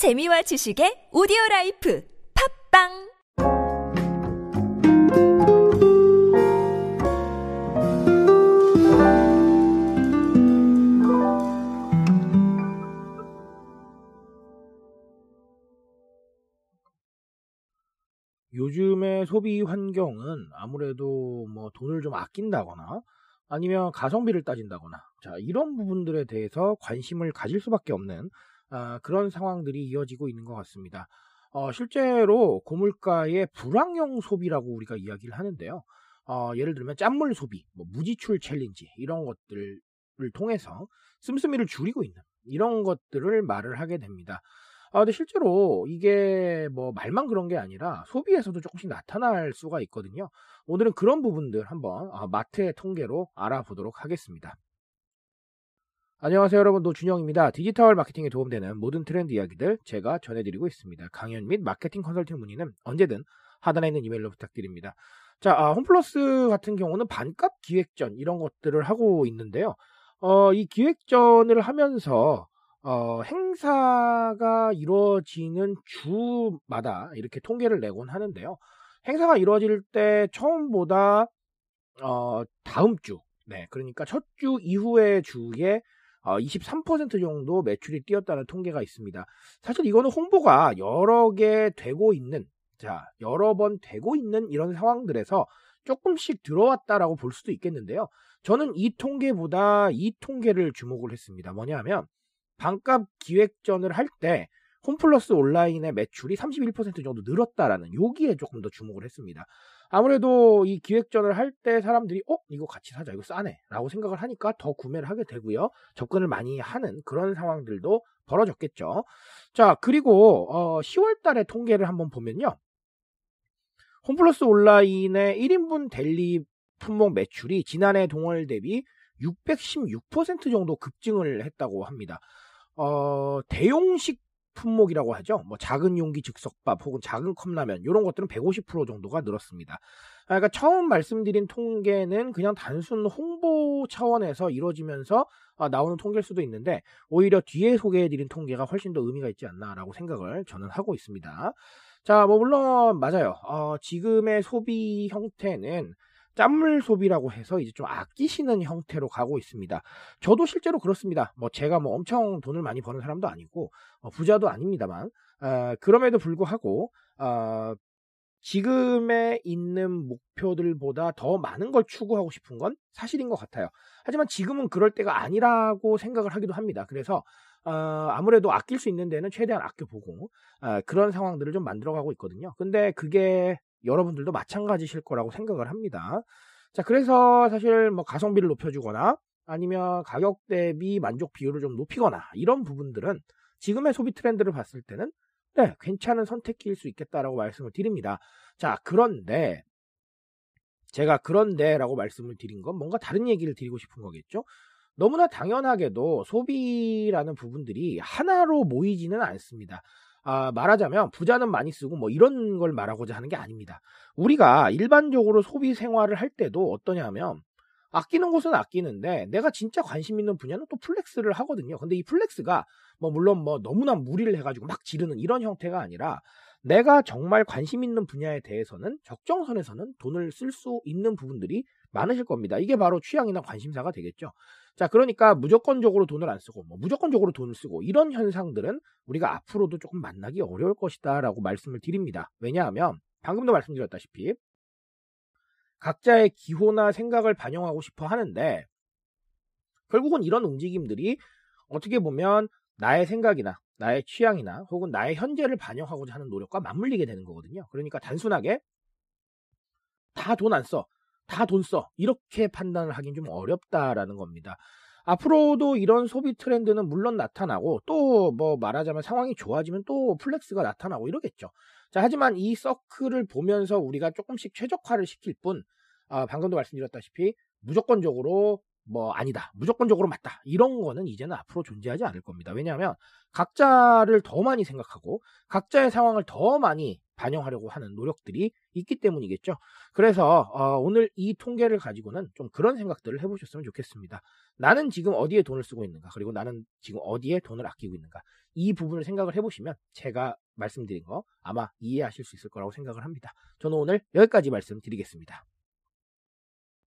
재미와 지식의 오디오 라이프 팟빵! 요즘의 소비 환경은 아무래도 뭐 돈을 좀 아낀다거나 아니면 가성비를 따진다거나 자 이런 부분들에 대해서 관심을 가질 수밖에 없는 아, 그런 상황들이 이어지고 있는 것 같습니다. 어, 실제로 고물가의 불황형 소비라고 우리가 이야기를 하는데요. 어, 예를 들면 짠물 소비, 뭐 무지출 챌린지 이런 것들을 통해서 씀씀이를 줄이고 있는 이런 것들을 말을 하게 됩니다. 아, 근데 실제로 이게 뭐 말만 그런 게 아니라 소비에서도 조금씩 나타날 수가 있거든요. 오늘은 그런 부분들 한번 아, 마트의 통계로 알아보도록 하겠습니다. 안녕하세요 여러분 노준영입니다. 디지털 마케팅에 도움되는 모든 트렌드 이야기들 제가 전해드리고 있습니다. 강연 및 마케팅 컨설팅 문의는 언제든 하단에 있는 이메일로 부탁드립니다. 자, 아, 홈플러스 같은 경우는 반값 기획전 이런 것들을 하고 있는데요. 어, 이 기획전을 하면서 어, 행사가 이루어지는 주마다 이렇게 통계를 내곤 하는데요. 행사가 이루어질 때 처음보다 어, 다음 주, 네, 그러니까 첫 주 이후의 주에 어, 23% 정도 매출이 뛰었다는 통계가 있습니다. 사실 이거는 홍보가 여러 개 되고 있는, 자, 여러 번 되고 있는 이런 상황들에서 조금씩 들어왔다라고 볼 수도 있겠는데요. 저는 이 통계보다 이 통계를 주목을 했습니다. 뭐냐면, 반값 기획전을 할 때 홈플러스 온라인의 매출이 31% 정도 늘었다라는 여기에 조금 더 주목을 했습니다. 아무래도 이 기획전을 할 때 사람들이 어 이거 같이 사자 이거 싸네라고 생각을 하니까 더 구매를 하게 되고요 접근을 많이 하는 그런 상황들도 벌어졌겠죠. 자 그리고 어, 10월달의 통계를 한번 보면요 홈플러스 온라인의 1인분 델리 품목 매출이 지난해 동월 대비 616% 정도 급증을 했다고 합니다. 어, 대용식 품목이라고 하죠. 뭐 작은 용기 즉석밥 혹은 작은 컵라면 이런 것들은 150% 정도가 늘었습니다. 그러니까 처음 말씀드린 통계는 그냥 단순 홍보 차원에서 이루어지면서 아, 나오는 통계일 수도 있는데 오히려 뒤에 소개해드린 통계가 훨씬 더 의미가 있지 않나라고 생각을 저는 하고 있습니다. 자, 뭐 물론 맞아요. 어, 지금의 소비 형태는 짠물 소비라고 해서 이제 좀 아끼시는 형태로 가고 있습니다. 저도 실제로 그렇습니다. 뭐 제가 뭐 엄청 돈을 많이 버는 사람도 아니고 어, 부자도 아닙니다만 어, 그럼에도 불구하고 어, 지금에 있는 목표들보다 더 많은 걸 추구하고 싶은 건 사실인 것 같아요. 하지만 지금은 그럴 때가 아니라고 생각을 하기도 합니다. 그래서 어, 아무래도 아낄 수 있는 데는 최대한 아껴보고 어, 그런 상황들을 좀 만들어가고 있거든요. 근데 그게 여러분들도 마찬가지실 거라고 생각을 합니다. 자, 그래서 사실 뭐 가성비를 높여주거나 아니면 가격 대비 만족 비율을 좀 높이거나 이런 부분들은 지금의 소비 트렌드를 봤을 때는 네, 괜찮은 선택기일 수 있겠다라고 말씀을 드립니다. 자, 그런데 제가 그런데라고 말씀을 드린 건 뭔가 다른 얘기를 드리고 싶은 거겠죠? 너무나 당연하게도 소비라는 부분들이 하나로 모이지는 않습니다. 아, 말하자면 부자는 많이 쓰고 뭐 이런 걸 말하고자 하는 게 아닙니다. 우리가 일반적으로 소비 생활을 할 때도 어떠냐면 아끼는 곳은 아끼는데 내가 진짜 관심 있는 분야는 또 flex를 하거든요. 근데 이 flex가 뭐 물론 뭐 너무나 무리를 해가지고 막 지르는 이런 형태가 아니라 내가 정말 관심 있는 분야에 대해서는 적정선에서는 돈을 쓸 수 있는 부분들이 많으실 겁니다. 이게 바로 취향이나 관심사가 되겠죠. 자, 그러니까 무조건적으로 돈을 안 쓰고, 뭐 무조건적으로 돈을 쓰고, 이런 현상들은 우리가 앞으로도 조금 만나기 어려울 것이다 라고 말씀을 드립니다. 왜냐하면, 방금도 말씀드렸다시피, 각자의 기호나 생각을 반영하고 싶어 하는데, 결국은 이런 움직임들이 어떻게 보면 나의 생각이나 나의 취향이나 혹은 나의 현재를 반영하고자 하는 노력과 맞물리게 되는 거거든요. 그러니까 단순하게 다 돈 안 써. 다 돈 써. 이렇게 판단을 하긴 좀 어렵다라는 겁니다. 앞으로도 이런 소비 트렌드는 물론 나타나고 또 뭐 말하자면 상황이 좋아지면 또 flex가 나타나고 이러겠죠. 자, 하지만 이 서클을 보면서 우리가 조금씩 최적화를 시킬 뿐, 아, 방금도 말씀드렸다시피 무조건적으로 뭐 아니다. 무조건적으로 맞다. 이런 거는 이제는 앞으로 존재하지 않을 겁니다. 왜냐하면 각자를 더 많이 생각하고 각자의 상황을 더 많이 반영하려고 하는 노력들이 있기 때문이겠죠. 그래서 어, 오늘 이 통계를 가지고는 좀 그런 생각들을 해보셨으면 좋겠습니다. 나는 지금 어디에 돈을 쓰고 있는가 그리고 나는 지금 어디에 돈을 아끼고 있는가 이 부분을 생각을 해보시면 제가 말씀드린 거 아마 이해하실 수 있을 거라고 생각을 합니다. 저는 오늘 여기까지 말씀드리겠습니다.